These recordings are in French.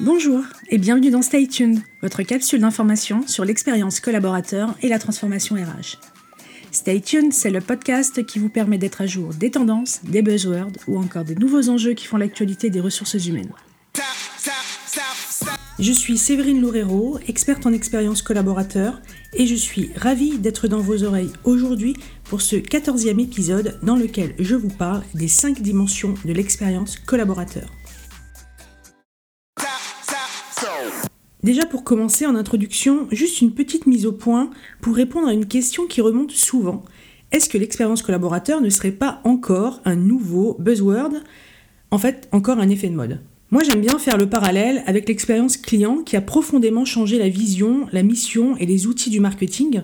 Bonjour et bienvenue dans Stay Tuned, votre capsule d'information sur l'expérience collaborateur et la transformation RH. Stay Tuned, c'est le podcast qui vous permet d'être à jour des tendances, des buzzwords ou encore des nouveaux enjeux qui font l'actualité des ressources humaines. Je suis Séverine Loureiro, experte en expérience collaborateur, et je suis ravie d'être dans vos oreilles aujourd'hui pour ce 14e épisode dans lequel je vous parle des 5 dimensions de l'expérience collaborateur. Déjà pour commencer en introduction, juste une petite mise au point pour répondre à une question qui remonte souvent. Est-ce que l'expérience collaborateur ne serait pas encore un nouveau buzzword? En fait, encore un effet de mode. Moi j'aime bien faire le parallèle avec l'expérience client qui a profondément changé la vision, la mission et les outils du marketing,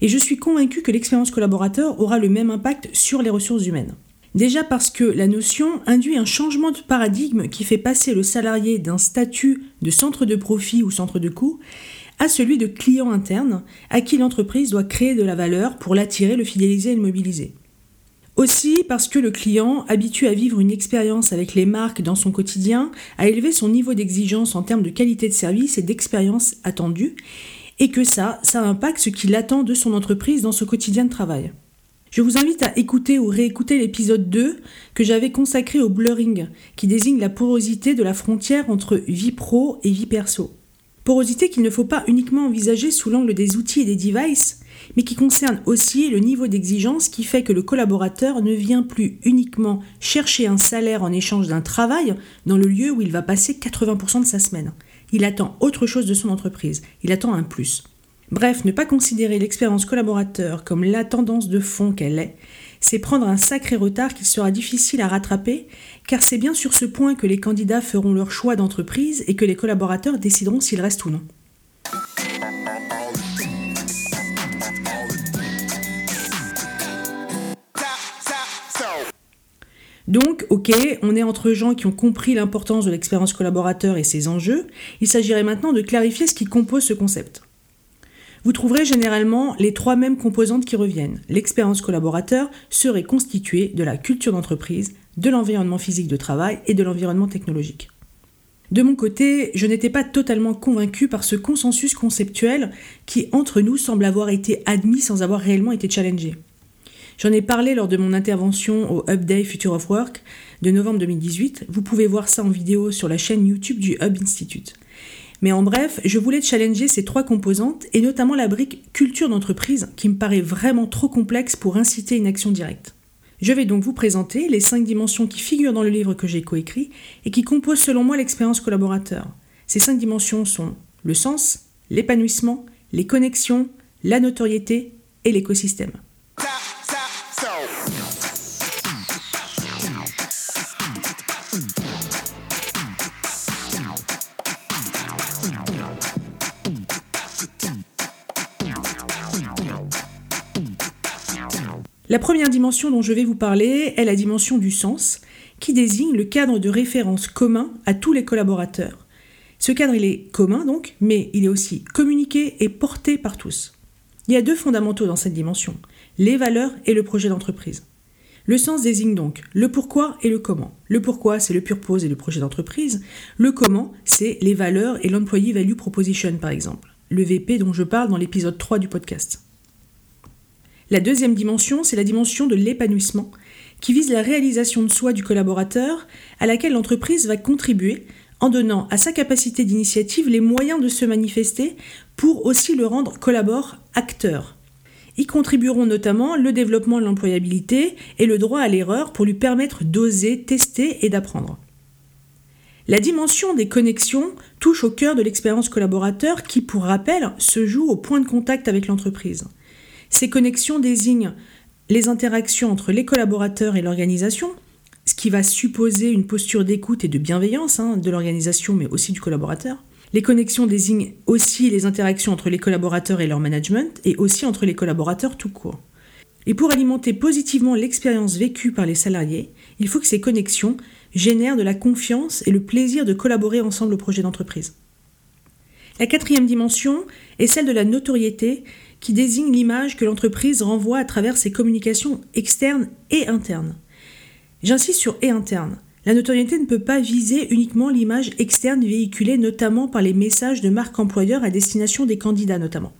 et je suis convaincue que l'expérience collaborateur aura le même impact sur les ressources humaines. Déjà parce que la notion induit un changement de paradigme qui fait passer le salarié d'un statut de centre de profit ou centre de coût à celui de client interne à qui l'entreprise doit créer de la valeur pour l'attirer, le fidéliser et le mobiliser. Aussi parce que le client, habitué à vivre une expérience avec les marques dans son quotidien, a élevé son niveau d'exigence en termes de qualité de service et d'expérience attendue, et que ça, ça impacte ce qu'il attend de son entreprise dans ce quotidien de travail. Je vous invite à écouter ou réécouter l'épisode 2 que j'avais consacré au blurring, qui désigne la porosité de la frontière entre vie pro et vie perso. Porosité qu'il ne faut pas uniquement envisager sous l'angle des outils et des devices, mais qui concerne aussi le niveau d'exigence qui fait que le collaborateur ne vient plus uniquement chercher un salaire en échange d'un travail dans le lieu où il va passer 80% de sa semaine. Il attend autre chose de son entreprise, il attend un plus. Bref, ne pas considérer l'expérience collaborateur comme la tendance de fond qu'elle est, c'est prendre un sacré retard qu'il sera difficile à rattraper, car c'est bien sur ce point que les candidats feront leur choix d'entreprise et que les collaborateurs décideront s'ils restent ou non. Donc, ok, on est entre gens qui ont compris l'importance de l'expérience collaborateur et ses enjeux, il s'agirait maintenant de clarifier ce qui compose ce concept. Vous trouverez généralement les trois mêmes composantes qui reviennent. L'expérience collaborateur serait constituée de la culture d'entreprise, de l'environnement physique de travail et de l'environnement technologique. De mon côté, je n'étais pas totalement convaincu par ce consensus conceptuel qui, entre nous, semble avoir été admis sans avoir réellement été challengé. J'en ai parlé lors de mon intervention au Hub Day Future of Work de novembre 2018. Vous pouvez voir ça en vidéo sur la chaîne YouTube du Hub Institute. Mais en bref, je voulais challenger ces trois composantes et notamment la brique culture d'entreprise qui me paraît vraiment trop complexe pour inciter une action directe. Je vais donc vous présenter les cinq dimensions qui figurent dans le livre que j'ai coécrit et qui composent selon moi l'expérience collaborateur. Ces cinq dimensions sont le sens, l'épanouissement, les connexions, la notoriété et l'écosystème. La première dimension dont je vais vous parler est la dimension du sens, qui désigne le cadre de référence commun à tous les collaborateurs. Ce cadre, il est commun donc, mais il est aussi communiqué et porté par tous. Il y a deux fondamentaux dans cette dimension, les valeurs et le projet d'entreprise. Le sens désigne donc le pourquoi et le comment. Le pourquoi, c'est le purpose et le projet d'entreprise. Le comment, c'est les valeurs et l'employee value proposition, par exemple. Le VP dont je parle dans l'épisode 3 du podcast. La deuxième dimension, c'est la dimension de l'épanouissement, qui vise la réalisation de soi du collaborateur, à laquelle l'entreprise va contribuer en donnant à sa capacité d'initiative les moyens de se manifester pour aussi le rendre collabore acteur. Y contribueront notamment le développement de l'employabilité et le droit à l'erreur pour lui permettre d'oser, tester et d'apprendre. La dimension des connexions touche au cœur de l'expérience collaborateur qui, pour rappel, se joue au point de contact avec l'entreprise. Ces connexions désignent les interactions entre les collaborateurs et l'organisation, ce qui va supposer une posture d'écoute et de bienveillance hein, de l'organisation, mais aussi du collaborateur. Les connexions désignent aussi les interactions entre les collaborateurs et leur management, et aussi entre les collaborateurs tout court. Et pour alimenter positivement l'expérience vécue par les salariés, il faut que ces connexions génèrent de la confiance et le plaisir de collaborer ensemble au projet d'entreprise. La quatrième dimension est celle de la notoriété qui désigne l'image que l'entreprise renvoie à travers ses communications externes et internes. J'insiste sur et interne. La notoriété ne peut pas viser uniquement l'image externe véhiculée notamment par les messages de marque employeur à destination des candidats notamment.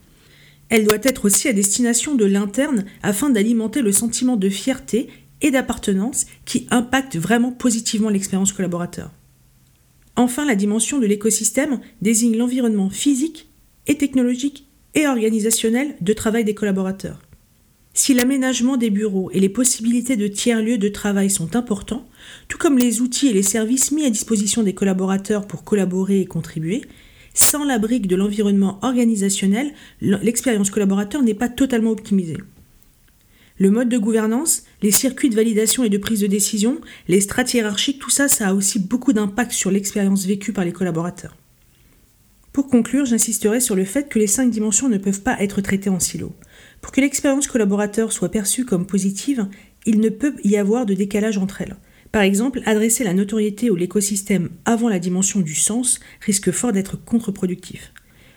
Elle doit être aussi à destination de l'interne afin d'alimenter le sentiment de fierté et d'appartenance qui impacte vraiment positivement l'expérience collaborateur. Enfin, la dimension de l'écosystème désigne l'environnement physique et technologique et organisationnel de travail des collaborateurs. Si l'aménagement des bureaux et les possibilités de tiers-lieux de travail sont importants, tout comme les outils et les services mis à disposition des collaborateurs pour collaborer et contribuer, sans la brique de l'environnement organisationnel, l'expérience collaborateur n'est pas totalement optimisée. Le mode de gouvernance, les circuits de validation et de prise de décision, les strates hiérarchiques, tout ça, ça a aussi beaucoup d'impact sur l'expérience vécue par les collaborateurs. Pour conclure, j'insisterai sur le fait que les cinq dimensions ne peuvent pas être traitées en silo. Pour que l'expérience collaborateur soit perçue comme positive, il ne peut y avoir de décalage entre elles. Par exemple, adresser la notoriété ou l'écosystème avant la dimension du sens risque fort d'être contre-productif.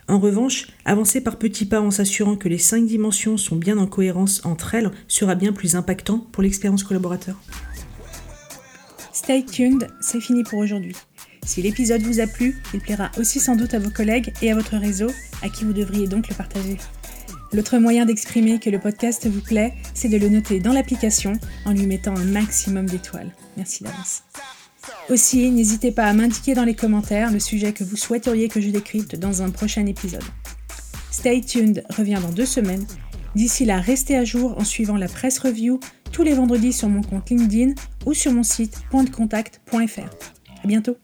En revanche, avancer par petits pas en s'assurant que les cinq dimensions sont bien en cohérence entre elles sera bien plus impactant pour l'expérience collaborateur. Stay tuned, c'est fini pour aujourd'hui. Si l'épisode vous a plu, il plaira aussi sans doute à vos collègues et à votre réseau, à qui vous devriez donc le partager. L'autre moyen d'exprimer que le podcast vous plaît, c'est de le noter dans l'application en lui mettant un maximum d'étoiles. Merci d'avance. Aussi, n'hésitez pas à m'indiquer dans les commentaires le sujet que vous souhaiteriez que je décrypte dans un prochain épisode. Stay tuned revient dans deux semaines. D'ici là, restez à jour en suivant la presse review tous les vendredis sur mon compte LinkedIn ou sur mon site pointdecontact.fr. À bientôt!